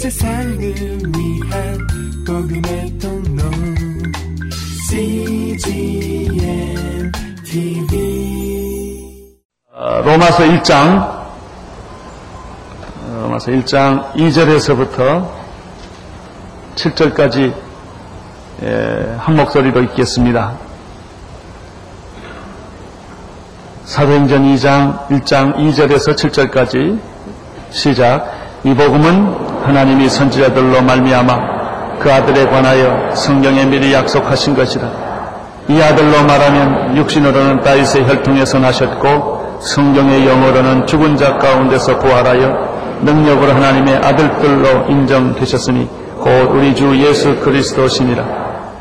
세상을 위한 복음의 통로 CGM TV 어, 로마서 1장 어, 로마서 1장 2절에서부터 7절까지 예, 한 목소리로 읽겠습니다. 사도행전 2장 1장 2절에서 7절까지 시작. 이 복음은 하나님이 선지자들로 말미암아 그 아들에 관하여 성경에 미리 약속하신 것이라. 이 아들로 말하면 육신으로는 다윗의 혈통에서 나셨고 성경의 영어로는 죽은 자 가운데서 부활하여 능력으로 하나님의 아들들로 인정되셨으니 곧 우리 주 예수 그리스도시니라.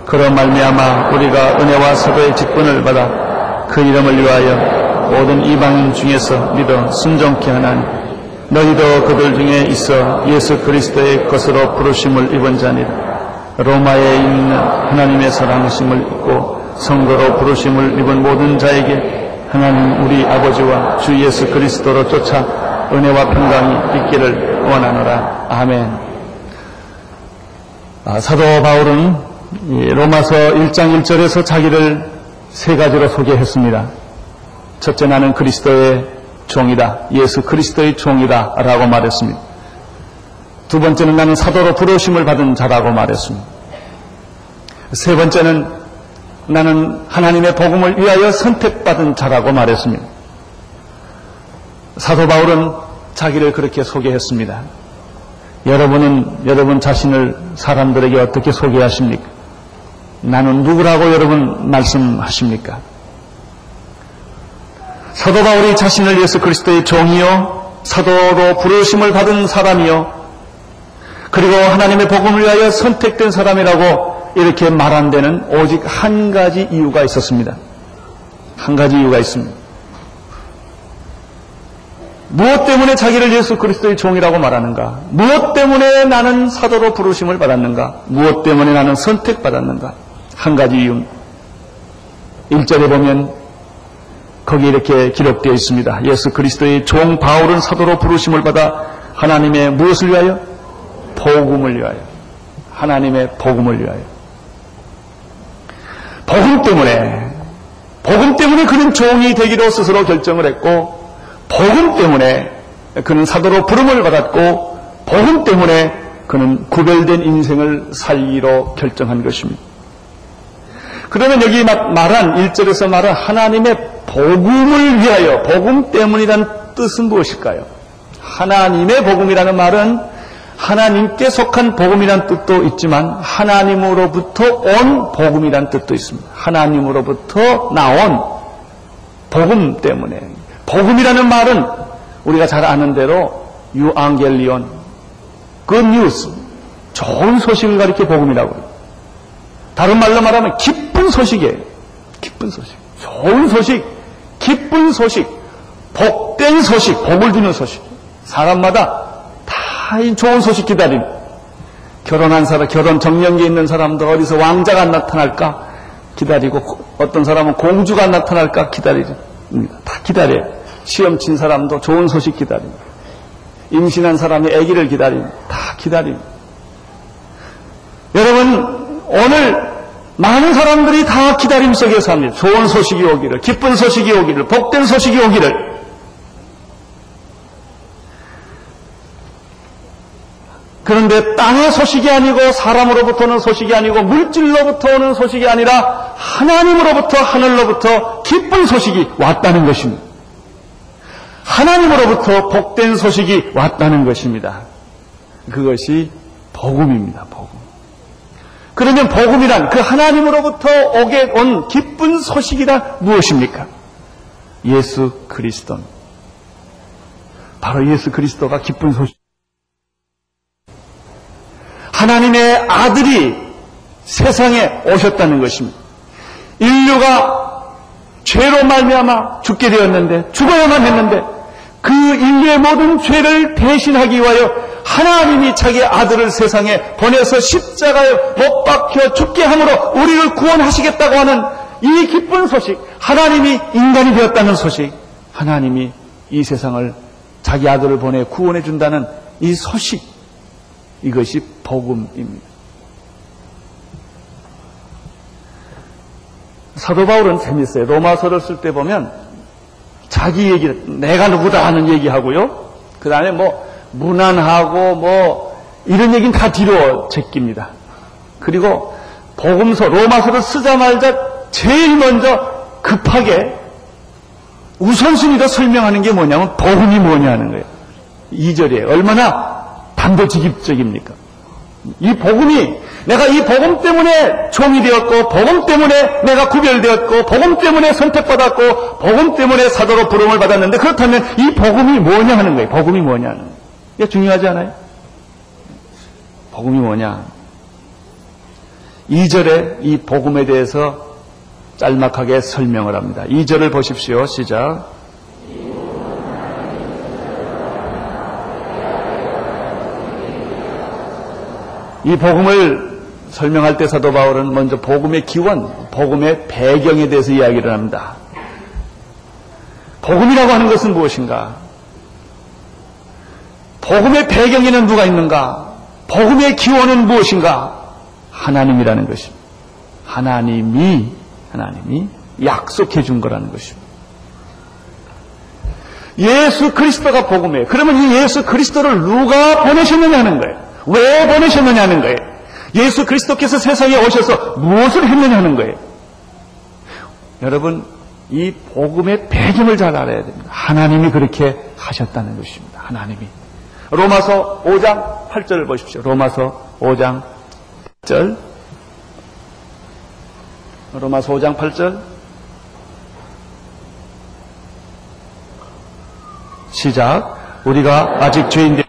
그런 말미암아 우리가 은혜와 사도의 직분을 받아 그 이름을 위하여 모든 이방 중에서 믿어 순종케 하나니 너희도 그들 중에 있어 예수 그리스도의 것으로 부르심을 입은 자니라. 로마에 있는 하나님의 사랑심을 입고 성도로 부르심을 입은 모든 자에게 하나님 우리 아버지와 주 예수 그리스도로 쫓아 은혜와 평강이 있기를 원하노라. 아멘. 아, 사도 바울은 로마서 1장 1절에서 자기를 세 가지로 소개했습니다. 첫째 나는 그리스도의 종이다. 예수 그리스도의 종이다. 라고 말했습니다. 두 번째는 나는 사도로 부르심을 받은 자라고 말했습니다. 세 번째는 나는 하나님의 복음을 위하여 선택받은 자라고 말했습니다. 사도 바울은 자기를 그렇게 소개했습니다. 여러분은 여러분 자신을 사람들에게 어떻게 소개하십니까? 나는 누구라고 여러분 말씀하십니까? 사도 바울이 자신을 예수 그리스도의 종이요 사도로 부르심을 받은 사람이요 그리고 하나님의 복음을 위하여 선택된 사람이라고 이렇게 말한 데는 오직 한 가지 이유가 있었습니다. 한 가지 이유가 있습니다. 무엇 때문에 자기를 예수 그리스도의 종이라고 말하는가? 무엇 때문에 나는 사도로 부르심을 받았는가? 무엇 때문에 나는 선택받았는가? 한 가지 이유. 1절에 보면 거기 이렇게 기록되어 있습니다. 예수 그리스도의 종 바울은 사도로 부르심을 받아 하나님의 무엇을 위하여? 복음을 위하여. 하나님의 복음을 위하여. 복음 때문에, 복음 때문에 그는 종이 되기로 스스로 결정을 했고, 복음 때문에 그는 사도로 부름을 받았고, 복음 때문에 그는 구별된 인생을 살기로 결정한 것입니다. 그러면 여기 말한 1절에서 말한 하나님의 복음을 위하여 복음 때문이라는 뜻은 무엇일까요? 하나님의 복음이라는 말은 하나님께 속한 복음이라는 뜻도 있지만 하나님으로부터 온 복음이라는 뜻도 있습니다. 하나님으로부터 나온 복음 때문에 복음이라는 말은 우리가 잘 아는 대로 유앙겔리온 그 뉴스 좋은 소식을 가리켜 복음이라고 해요. 다른 말로 말하면 기쁜 소식이에요. 기쁜 소식. 좋은 소식, 기쁜 소식, 복된 소식, 복을 주는 소식. 사람마다 다 이 좋은 소식 기다림. 결혼한 사람, 결혼 정년기에 있는 사람도 어디서 왕자가 나타날까 기다리고, 어떤 사람은 공주가 나타날까 기다리니다 다 기다려요. 시험 친 사람도 좋은 소식 기다립니다. 임신한 사람이 아기를 기다립니다. 다 기다립니다. 여러분, 오늘 많은 사람들이 다 기다림 속에 삽니다. 좋은 소식이 오기를, 기쁜 소식이 오기를, 복된 소식이 오기를. 그런데 땅의 소식이 아니고 사람으로부터 오는 소식이 아니고 물질로부터 오는 소식이 아니라 하나님으로부터 하늘로부터 기쁜 소식이 왔다는 것입니다. 하나님으로부터 복된 소식이 왔다는 것입니다. 그것이 복음입니다. 복음. 그러면 복음이란 그 하나님으로부터 오게 온 기쁜 소식이란 무엇입니까? 예수 그리스도. 바로 예수 그리스도가 기쁜 소식. 하나님의 아들이 세상에 오셨다는 것입니다. 인류가 죄로 말미암아 죽게 되었는데 죽어야만 했는데 그 인류의 모든 죄를 대신하기 위하여 하나님이 자기 아들을 세상에 보내서 십자가에 못 박혀 죽게 함으로 우리를 구원하시겠다고 하는 이 기쁜 소식, 하나님이 인간이 되었다는 소식, 하나님이 이 세상을 자기 아들을 보내 구원해 준다는 이 소식, 이것이 복음입니다. 사도 바울은 재밌어요. 로마서를 쓸 때 보면 자기 얘기, 내가 누구다 하는 얘기하고요. 그 다음에 뭐, 무난하고 뭐, 이런 얘기는 다 뒤로 제낍니다. 그리고 복음서, 로마서를 쓰자마자 제일 먼저 급하게 우선순위로 설명하는 게 뭐냐면 복음이 뭐냐는 거예요. 2절에 얼마나 단도직입적입니까? 이 복음이 내가 이 복음 때문에 종이 되었고 복음 때문에 내가 구별되었고 복음 때문에 선택받았고 복음 때문에 사도로 부름을 받았는데 그렇다면 이 복음이 뭐냐 하는 거예요. 복음이 뭐냐 하는 거예요. 이게 중요하지 않아요? 복음이 뭐냐? 2절에 이 복음에 대해서 짤막하게 설명을 합니다. 2절을 보십시오. 시작. 이 복음을 설명할 때 사도 바울은 먼저 복음의 기원, 복음의 배경에 대해서 이야기를 합니다. 복음이라고 하는 것은 무엇인가? 복음의 배경에는 누가 있는가? 복음의 기원은 무엇인가? 하나님이라는 것입니다. 하나님이, 하나님이 약속해 준 거라는 것입니다. 예수 그리스도가 복음이에요. 그러면 이 예수 그리스도를 누가 보내셨느냐는 거예요. 왜 보내셨느냐는 거예요. 예수 그리스도께서 세상에 오셔서 무엇을 했느냐는 거예요. 여러분, 이 복음의 배경을 잘 알아야 됩니다. 하나님이 그렇게 하셨다는 것입니다. 하나님이. 로마서 5장 8절을 보십시오. 로마서 5장 8절. 로마서 5장 8절. 시작. 우리가 아직 죄인데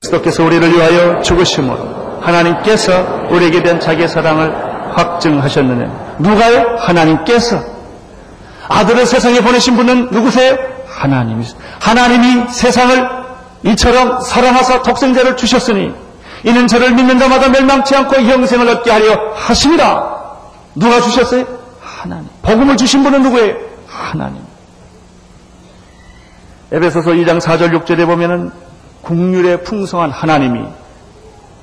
그리스도께서 우리를 위하여 죽으심으로 하나님께서 우리에게 대한 자기의 사랑을 확증하셨느냐. 누가요? 하나님께서. 아들을 세상에 보내신 분은 누구세요? 하나님이. 하나님이 세상을 이처럼 사랑하사 독생자를 주셨으니 이는 저를 믿는 자마다 멸망치 않고 영생을 얻게 하려 하십니다. 누가 주셨어요? 하나님. 복음을 주신 분은 누구예요? 하나님. 에베소서 2장 4절 6절에 보면은 국률의 풍성한 하나님이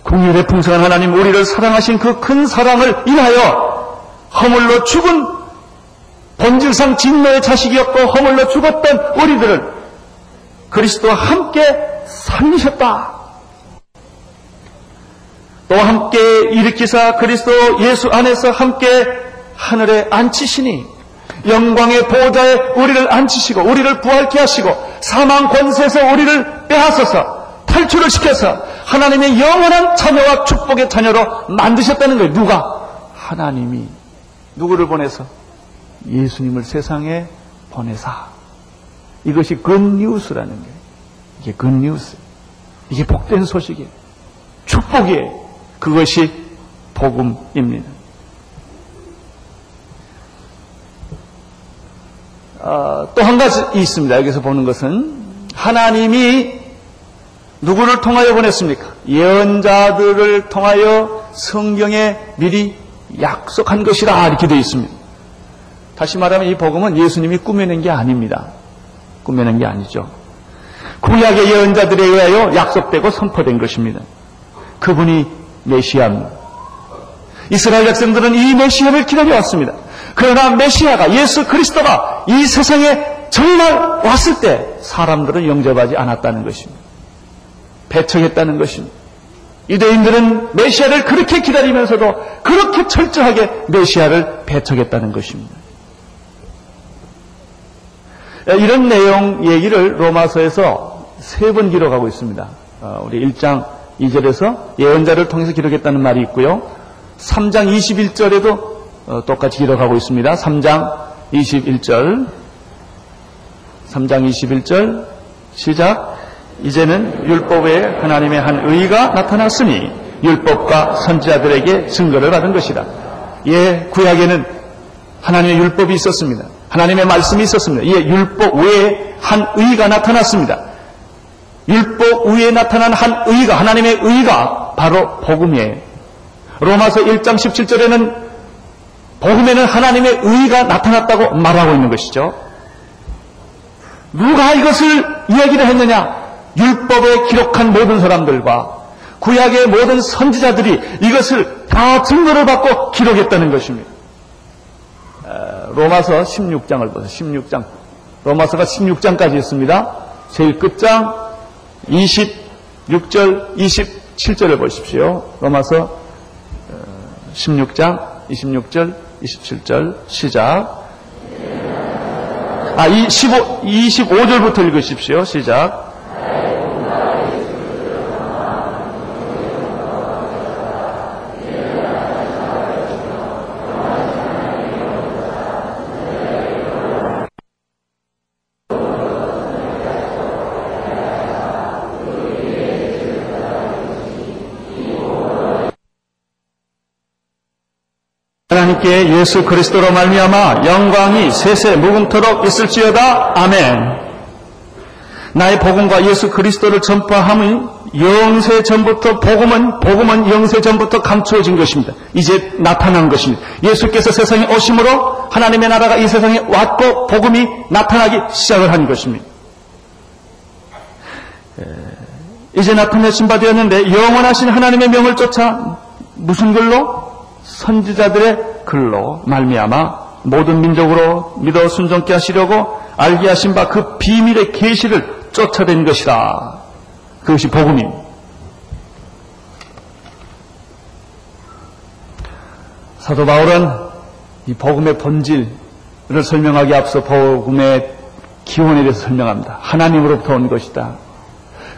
국률의 풍성한 하나님 우리를 사랑하신 그 큰 사랑을 인하여 허물로 죽은 본질상 진노의 자식이었고 허물로 죽었던 우리들을 그리스도와 함께 살리셨다. 또 함께 일으키사 그리스도 예수 안에서 함께 하늘에 앉히시니 영광의 보호자에 우리를 앉히시고 우리를 부활케 하시고 사망 권세에서 우리를 빼앗아서 탈출을 시켜서 하나님의 영원한 자녀와 축복의 자녀로 만드셨다는 거예요. 누가? 하나님이 누구를 보내서 예수님을 세상에 보내사 이것이 굿뉴스라는 거예요. 이게 굿뉴스. 이게 복된 소식이에요. 축복이에요. 그것이 복음입니다. 어, 또한 가지 있습니다. 여기서 보는 것은 하나님이 누구를 통하여 보냈습니까? 예언자들을 통하여 성경에 미리 약속한 것이라 이렇게 되어 있습니다. 다시 말하면 이 복음은 예수님이 꾸며낸 게 아닙니다. 꾸며낸 게 아니죠. 구약의 예언자들에 의하여 약속되고 선포된 것입니다. 그분이 메시아입니다. 이스라엘 백성들은 이 메시아를 기다려왔습니다. 그러나 메시아가 예수 그리스도가 이 세상에 정말 왔을 때 사람들은 영접하지 않았다는 것입니다. 배척했다는 것입니다. 유대인들은 메시아를 그렇게 기다리면서도 그렇게 철저하게 메시아를 배척했다는 것입니다. 이런 내용 얘기를 로마서에서 세 번 기록하고 있습니다. 어, 우리 1장 2절에서 예언자를 통해서 기록했다는 말이 있고요. 3장 21절에도 어, 똑같이 기록하고 있습니다. 3장 21절. 3장 21절 시작. 이제는 율법에 하나님의 한 의가 나타났으니 율법과 선지자들에게 증거를 받은 것이다. 예, 구약에는 하나님의 율법이 있었습니다. 하나님의 말씀이 있었습니다. 예, 율법 외에 한 의가 나타났습니다. 율법 위에 나타난 한 의가 하나님의 의가 바로 복음이에요. 로마서 1장 17절에는 복음에는 하나님의 의가 나타났다고 말하고 있는 것이죠. 누가 이것을 이야기를 했느냐? 율법에 기록한 모든 사람들과 구약의 모든 선지자들이 이것을 다 증거를 받고 기록했다는 것입니다. 로마서 16장을 보세요. 16장. 로마서가 16장까지 있습니다. 제일 끝장 26절, 27절을 보십시오. 로마서 16장 26절, 27절 시작. 아, 이 15, 25절부터 읽으십시오. 시작. 하나님께 예수 그리스도로 말미암아 영광이 세세 무궁토록 있을지어다. 아멘. 나의 복음과 예수 그리스도를 전파함은 영세 전부터 복음은 복음은 영세 전부터 감추어진 것입니다. 이제 나타난 것입니다. 예수께서 세상에 오심으로 하나님의 나라가 이 세상에 왔고 복음이 나타나기 시작을 한 것입니다. 이제 나타내신 바 되었는데 영원하신 하나님의 명을 쫓아 무슨 글로 선지자들의 글로 말미암아 모든 민족으로 믿어 순종케 하시려고 알게 하신 바 그 비밀의 계시를 쫓아낸 것이다. 그것이 복음입니다. 사도 바울은 이 복음의 본질을 설명하기 앞서 복음의 기원에 대해서 설명합니다. 하나님으로부터 온 것이다.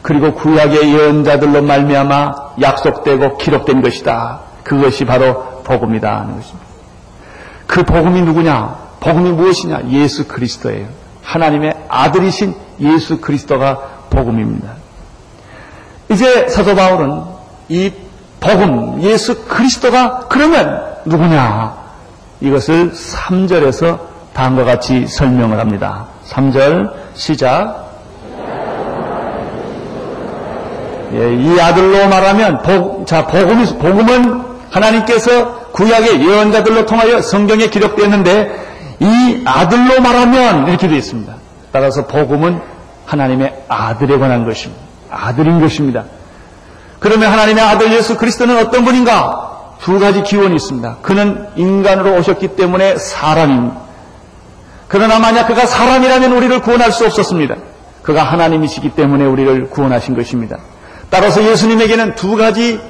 그리고 구약의 예언자들로 말미암아 약속되고 기록된 것이다. 그것이 바로 복음이다 하는 것입니다. 그 복음이 누구냐? 복음이 무엇이냐? 예수 그리스도예요. 하나님의 아들이신 예수 그리스도가 복음입니다. 이제 사도 바울은 이 복음, 예수 그리스도가 그러면 누구냐? 이것을 3절에서 다음과 같이 설명을 합니다. 3절 시작. 예, 이 아들로 말하면 복, 자 복음이 복음은 하나님께서 구약의 예언자들로 통하여 성경에 기록되었는데 이 아들로 말하면 이렇게 되어 있습니다. 따라서 복음은 하나님의 아들에 관한 것입니다. 아들인 것입니다. 그러면 하나님의 아들 예수 그리스도는 어떤 분인가? 두 가지 기원이 있습니다. 그는 인간으로 오셨기 때문에 사람입니다. 그러나 만약 그가 사람이라면 우리를 구원할 수 없었습니다. 그가 하나님이시기 때문에 우리를 구원하신 것입니다. 따라서 예수님에게는 두 가지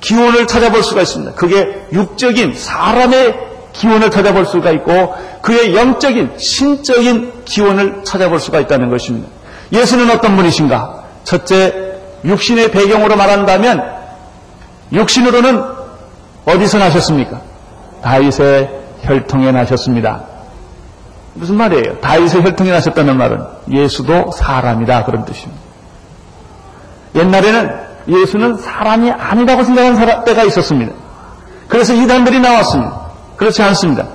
기원을 찾아볼 수가 있습니다. 그게 육적인 사람의 기원을 찾아볼 수가 있고 그의 영적인 신적인 기원을 찾아볼 수가 있다는 것입니다. 예수는 어떤 분이신가? 첫째, 육신의 배경으로 말한다면 육신으로는 어디서 나셨습니까? 다윗의 혈통에 나셨습니다. 무슨 말이에요? 다윗의 혈통에 나셨다는 말은 예수도 사람이다 그런 뜻입니다. 옛날에는 예수는 사람이 아니라고 생각하는 때가 있었습니다. 그래서 이단들이 나왔습니다. 그렇지 않습니다.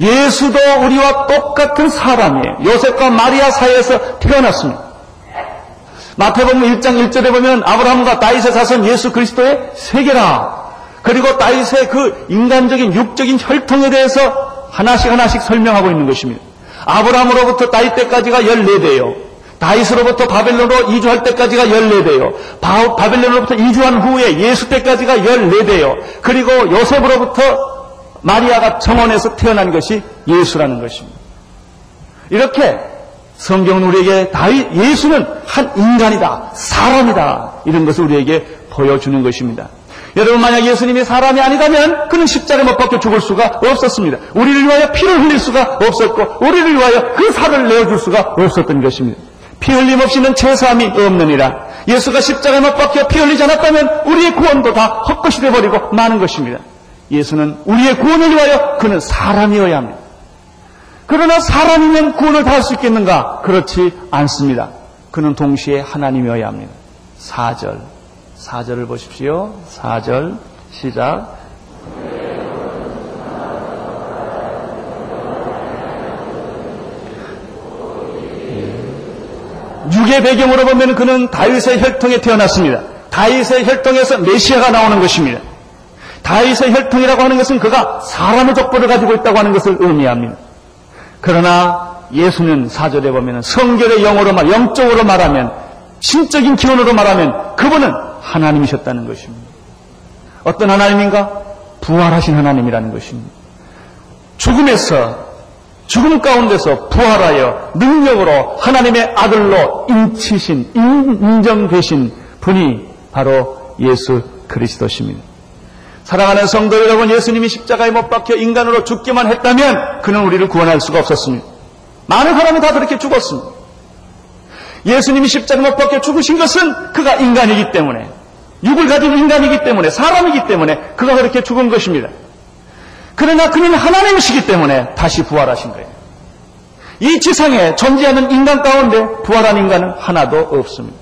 예수도 우리와 똑같은 사람이에요. 요셉과 마리아 사이에서 태어났습니다. 마태복음 1장 1절에 보면 아브라함과 다윗의 자손 예수 그리스도의 세계라. 그리고 다윗의 그 인간적인 육적인 혈통에 대해서 하나씩 하나씩 설명하고 있는 것입니다. 아브라함으로부터 다윗 때까지가 14대요. 다윗으로부터 바벨론으로 이주할 때까지가 14대요. 바, 바벨론으로부터 이주한 후에 예수 때까지가 14대요. 그리고 요셉으로부터 마리아가 정원에서 태어난 것이 예수라는 것입니다. 이렇게 성경은 우리에게 다윗 예수는 한 인간이다, 사람이다 이런 것을 우리에게 보여주는 것입니다. 여러분 만약 예수님이 사람이 아니다면 그는 십자가에 못 박혀 죽을 수가 없었습니다. 우리를 위하여 피를 흘릴 수가 없었고 우리를 위하여 그 살을 내어줄 수가 없었던 것입니다. 피 흘림 없이는 제사함이 없느니라. 예수가 십자가에 못 박혀 피 흘리지 않았다면 우리의 구원도 다 헛것이 되어버리고 마는 것입니다. 예수는 우리의 구원을 위하여 그는 사람이어야 합니다. 그러나 사람이면 구원을 다 할 수 있겠는가? 그렇지 않습니다. 그는 동시에 하나님이어야 합니다. 4절. 4절을 보십시오. 4절. 시작. 육의 배경으로 보면 그는 다윗의 혈통에 태어났습니다. 다윗의 혈통에서 메시아가 나오는 것입니다. 다윗의 혈통이라고 하는 것은 그가 사람의 족보를 가지고 있다고 하는 것을 의미합니다. 그러나 예수는 사절에 보면 성결의 영어로 말, 영적으로 말하면 신적인 기원으로 말하면 그분은 하나님이셨다는 것입니다. 어떤 하나님인가? 부활하신 하나님이라는 것입니다. 죽음에서 죽음 가운데서 부활하여 능력으로 하나님의 아들로 인치신 인정되신 분이 바로 예수 그리스도십니다. 사랑하는 성도 여러분, 예수님이 십자가에 못 박혀 인간으로 죽기만 했다면 그는 우리를 구원할 수가 없었습니다. 많은 사람이 다 그렇게 죽었습니다. 예수님이 십자가에 못 박혀 죽으신 것은 그가 인간이기 때문에 육을 가진 인간이기 때문에 사람이기 때문에 그가 그렇게 죽은 것입니다. 그러나 그는 하나님이시기 때문에 다시 부활하신 거예요. 이 지상에 존재하는 인간 가운데 부활한 인간은 하나도 없습니다.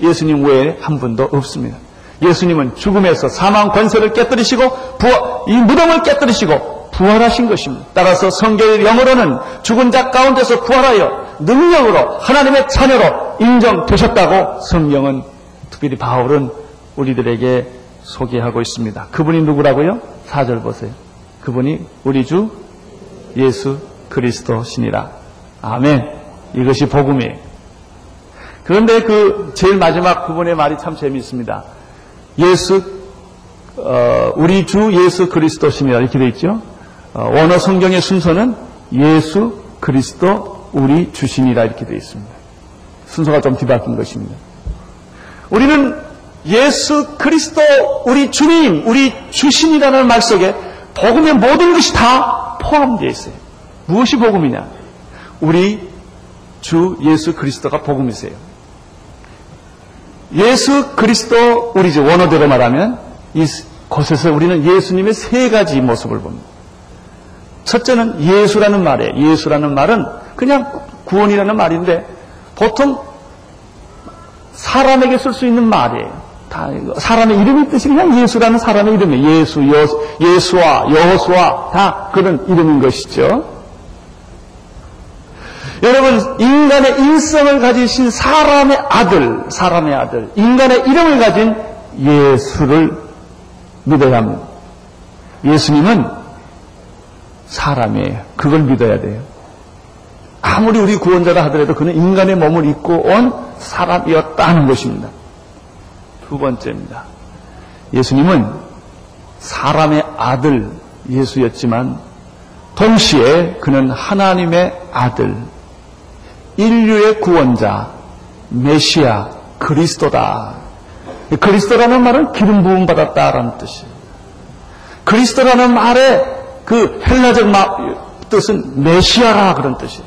예수님 외에 한 분도 없습니다. 예수님은 죽음에서 사망 권세를 깨뜨리시고 부활, 이 무덤을 깨뜨리시고 부활하신 것입니다. 따라서 성경의 영어로는 죽은 자 가운데서 부활하여 능력으로 하나님의 자녀로 인정되셨다고 성경은 특별히 바울은 우리들에게 소개하고 있습니다. 그분이 누구라고요? 4절 보세요. 그분이 우리 주 예수 그리스도시니라. 아멘. 이것이 복음이에요. 그런데 그 제일 마지막 그분의 말이 참 재미있습니다. 예수 어, 우리 주 예수 그리스도시니라 이렇게 되어 있죠. 어, 원어 성경의 순서는 예수 그리스도 우리 주신이라 이렇게 되어 있습니다. 순서가 좀 뒤바뀐 것입니다. 우리는 예수 그리스도 우리 주님, 우리 주신이라는 말 속에 복음의 모든 것이 다 포함되어 있어요. 무엇이 복음이냐? 우리 주 예수 그리스도가 복음이세요. 예수 그리스도 우리 주 원어대로 말하면 이곳에서 우리는 예수님의 세 가지 모습을 봅니다. 첫째는 예수라는 말이에요. 예수라는 말은 그냥 구원이라는 말인데 보통 사람에게 쓸 수 있는 말이에요. 다 사람의 이름의 뜻이 그냥 예수라는 사람의 이름이에요. 예수, 여, 예수와 여호수와 다 그런 이름인 것이죠. 여러분 인간의 인성을 가지신 사람의 아들, 사람의 아들, 인간의 이름을 가진 예수를 믿어야 합니다. 예수님은 사람이에요. 그걸 믿어야 돼요. 아무리 우리 구원자라 하더라도 그는 인간의 몸을 입고 온 사람이었다는 것입니다. 두 번째입니다. 예수님은 사람의 아들 예수였지만 동시에 그는 하나님의 아들, 인류의 구원자, 메시아, 그리스도다. 그리스도라는 말은 기름 부음 받았다라는 뜻이에요. 그리스도라는 말의 그 헬라적 뜻은 메시아라 그런 뜻이에요.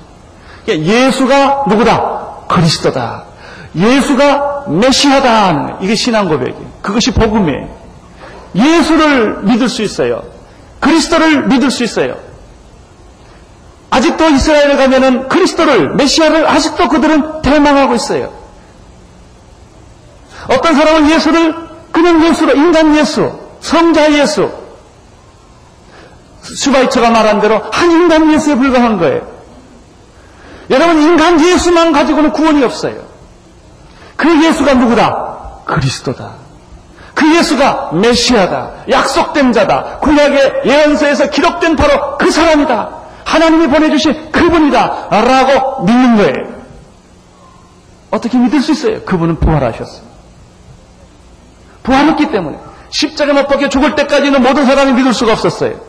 그러니까 예수가 누구다? 그리스도다. 예수가 메시아다 하는. 이게 신앙 고백이에요. 그것이 복음이에요. 예수를 믿을 수 있어요. 그리스도를 믿을 수 있어요. 아직도 이스라엘에 가면은 그리스도를 메시아를 아직도 그들은 대망하고 있어요. 어떤 사람은 예수를 그냥 예수로 인간 예수, 성자 예수, 슈바이처가 말한 대로 한 인간 예수에 불과한 거예요. 여러분 인간 예수만 가지고는 구원이 없어요. 그 예수가 누구다? 그리스도다. 그 예수가 메시아다. 약속된 자다. 구약의 예언서에서 기록된 바로 그 사람이다. 하나님이 보내주신 그분이다. 라고 믿는 거예요. 어떻게 믿을 수 있어요? 그분은 부활하셨어요. 부활했기 때문에 십자가 못 박혀 죽을 때까지는 모든 사람이 믿을 수가 없었어요.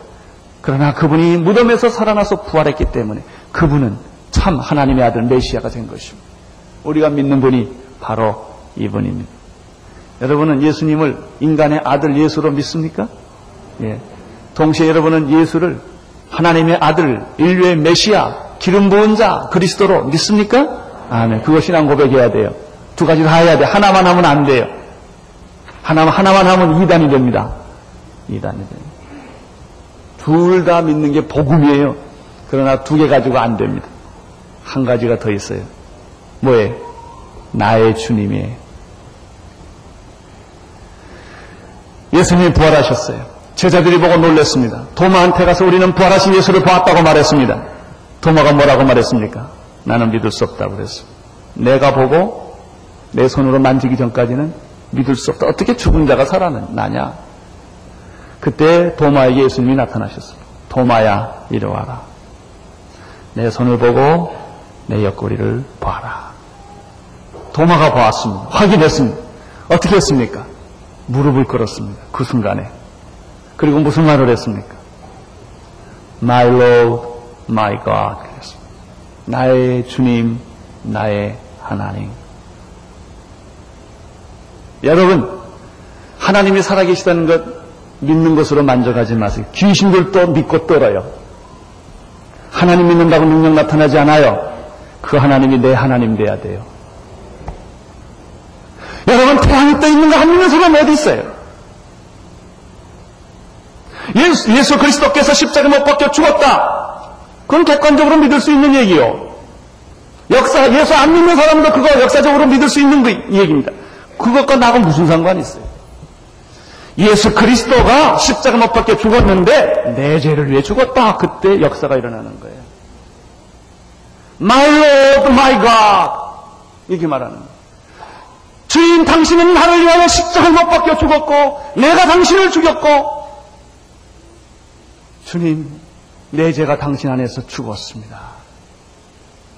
그러나 그분이 무덤에서 살아나서 부활했기 때문에 그분은 참 하나님의 아들 메시아가 된 것입니다. 우리가 믿는 분이 바로 이분입니다. 여러분은 예수님을 인간의 아들 예수로 믿습니까? 예. 동시에 여러분은 예수를 하나님의 아들, 인류의 메시아, 기름 부은 자, 그리스도로 믿습니까? 아멘. 그거 신앙 고백해야 돼요. 두 가지 다 해야 돼. 하나만 하면 안 돼요. 하나만, 하나만 하면 이단이 됩니다. 이단이 됩니다. 둘다 믿는 게 복음이에요. 그러나 두 개 가지고 안 됩니다. 한 가지가 더 있어요. 뭐예요? 나의 주님이에요. 예수님이 부활하셨어요. 제자들이 보고 놀랐습니다. 도마한테 가서 우리는 부활하신 예수를 보았다고 말했습니다. 도마가 뭐라고 말했습니까? 나는 믿을 수 없다고 그랬어. 내가 보고 내 손으로 만지기 전까지는 믿을 수 없다. 어떻게 죽은 자가 살아나냐? 그때 도마에게 예수님이 나타나셨습니다. 도마야, 이리 와라. 내 손을 보고 내 옆구리를 봐라. 도마가 보았습니다. 확인했습니다. 어떻게 했습니까? 무릎을 꿇었습니다. 그 순간에. 그리고 무슨 말을 했습니까? My Lord, my God. 그랬습니다. 나의 주님, 나의 하나님. 여러분, 하나님이 살아계시다는 것 믿는 것으로 만족하지 마세요. 귀신들도 믿고 떨어요. 하나님 믿는다고 능력 나타나지 않아요. 그 하나님이 내 하나님 돼야 돼요. 여러분 태양이 떠 있는 거 안 믿는 사람 어디 있어요? 예수, 예수 그리스도께서 십자가 못 박혀 죽었다. 그건 객관적으로 믿을 수 있는 얘기요. 역사 예수 안 믿는 사람도 그거 역사적으로 믿을 수 있는 그 얘기입니다. 그것과 나하고 무슨 상관이 있어요? 예수 그리스도가 십자가 못 박혀 죽었는데 내 죄를 위해 죽었다. 그때 역사가 일어나는 거예요. My Lord, my God. 이렇게 말하는 거예요. 주인 당신은 나를 위하여 십자가를 못 박혀 죽었고 내가 당신을 죽였고 주님 내 죄가 당신 안에서 죽었습니다.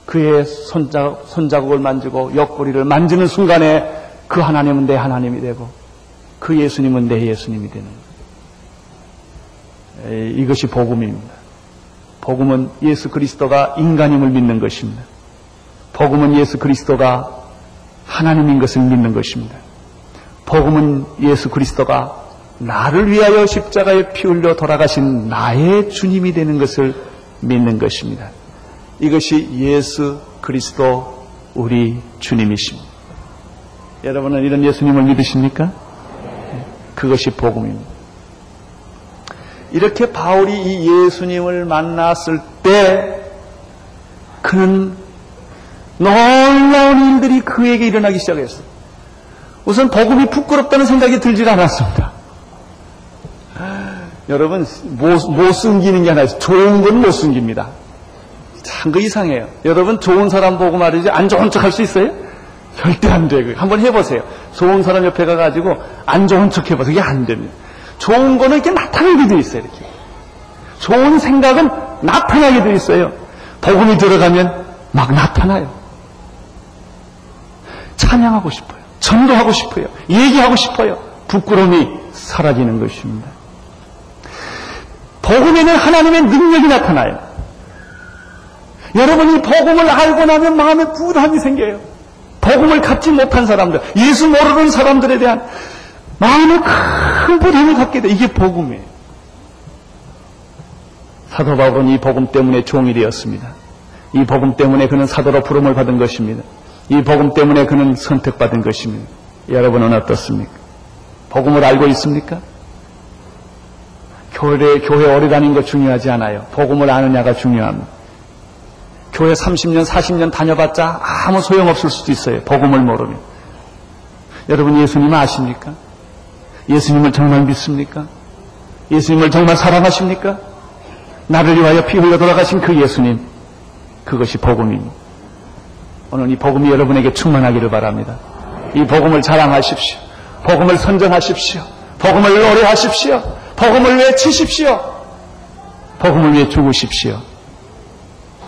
그의 손자국, 손자국을 만지고 옆구리를 만지는 순간에 그 하나님은 내 하나님이 되고 그 예수님은 내 예수님이 되는 거예요. 이것이 복음입니다. 복음은 예수 그리스도가 인간임을 믿는 것입니다. 복음은 예수 그리스도가 하나님인 것을 믿는 것입니다. 복음은 예수 그리스도가 나를 위하여 십자가에 피 흘려 돌아가신 나의 주님이 되는 것을 믿는 것입니다. 이것이 예수 그리스도 우리 주님이십니다. 여러분은 이런 예수님을 믿으십니까? 그것이 복음입니다. 이렇게 바울이 이 예수님을 만났을 때 그는 놀라운 일들이 그에게 일어나기 시작했어요. 우선 복음이 부끄럽다는 생각이 들질 않았습니다. 여러분 못, 못 숨기는 게 하나 있어요. 좋은 건 못 숨깁니다. 참 그 이상해요. 여러분 좋은 사람 보고 말이지 안 좋은 척 할 수 있어요? 절대 안 돼요. 한번 해보세요. 좋은 사람 옆에 가가지고 안 좋은 척 해보세요. 이게 안 됩니다. 좋은 거는 이렇게 나타나게 돼 있어요. 이렇게. 좋은 생각은 나타나게 돼 있어요. 복음이 들어가면 막 나타나요. 찬양하고 싶어요. 전도하고 싶어요. 얘기하고 싶어요. 부끄러움이 사라지는 것입니다. 복음에는 하나님의 능력이 나타나요. 여러분이 복음을 알고 나면 마음에 부담이 생겨요. 복음을 갖지 못한 사람들, 예수 모르는 사람들에 대한 마음에 큰 부담을 갖게 돼. 이게 복음이에요. 사도 바울은 이 복음 때문에 종이 되었습니다. 이 복음 때문에 그는 사도로 부름을 받은 것입니다. 이 복음 때문에 그는 선택받은 것입니다. 여러분은 어떻습니까? 복음을 알고 있습니까? 교회, 교회 오래 다닌 거 중요하지 않아요. 복음을 아느냐가 중요합니다. 교회 30년, 40년 다녀봤자 아무 소용없을 수도 있어요. 복음을 모르면. 여러분 예수님 아십니까? 예수님을 정말 믿습니까? 예수님을 정말 사랑하십니까? 나를 위하여 피 흘려 돌아가신 그 예수님. 그것이 복음입니다. 오늘 이 복음이 여러분에게 충만하기를 바랍니다. 이 복음을 자랑하십시오. 복음을 선전하십시오. 복음을 노래하십시오. 복음을 외치십시오. 복음을 위해 죽으십시오.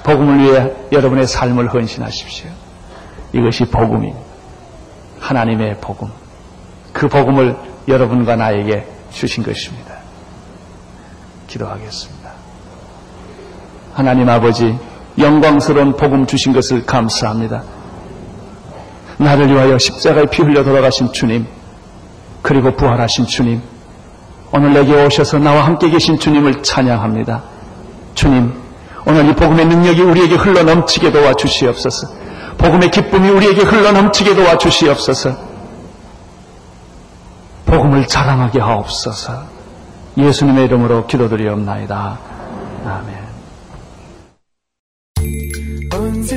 복음을 위해 여러분의 삶을 헌신하십시오. 이것이 복음입니다. 하나님의 복음. 그 복음을 여러분과 나에게 주신 것입니다. 기도하겠습니다. 하나님 아버지, 영광스러운 복음 주신 것을 감사합니다. 나를 위하여 십자가에 피 흘려 돌아가신 주님, 그리고 부활하신 주님, 오늘 내게 오셔서 나와 함께 계신 주님을 찬양합니다. 주님, 오늘 이 복음의 능력이 우리에게 흘러 넘치게 도와 주시옵소서. 복음의 기쁨이 우리에게 흘러 넘치게 도와 주시옵소서. 복음을 자랑하게 하옵소서. 예수님의 이름으로 기도드리옵나이다. 아멘.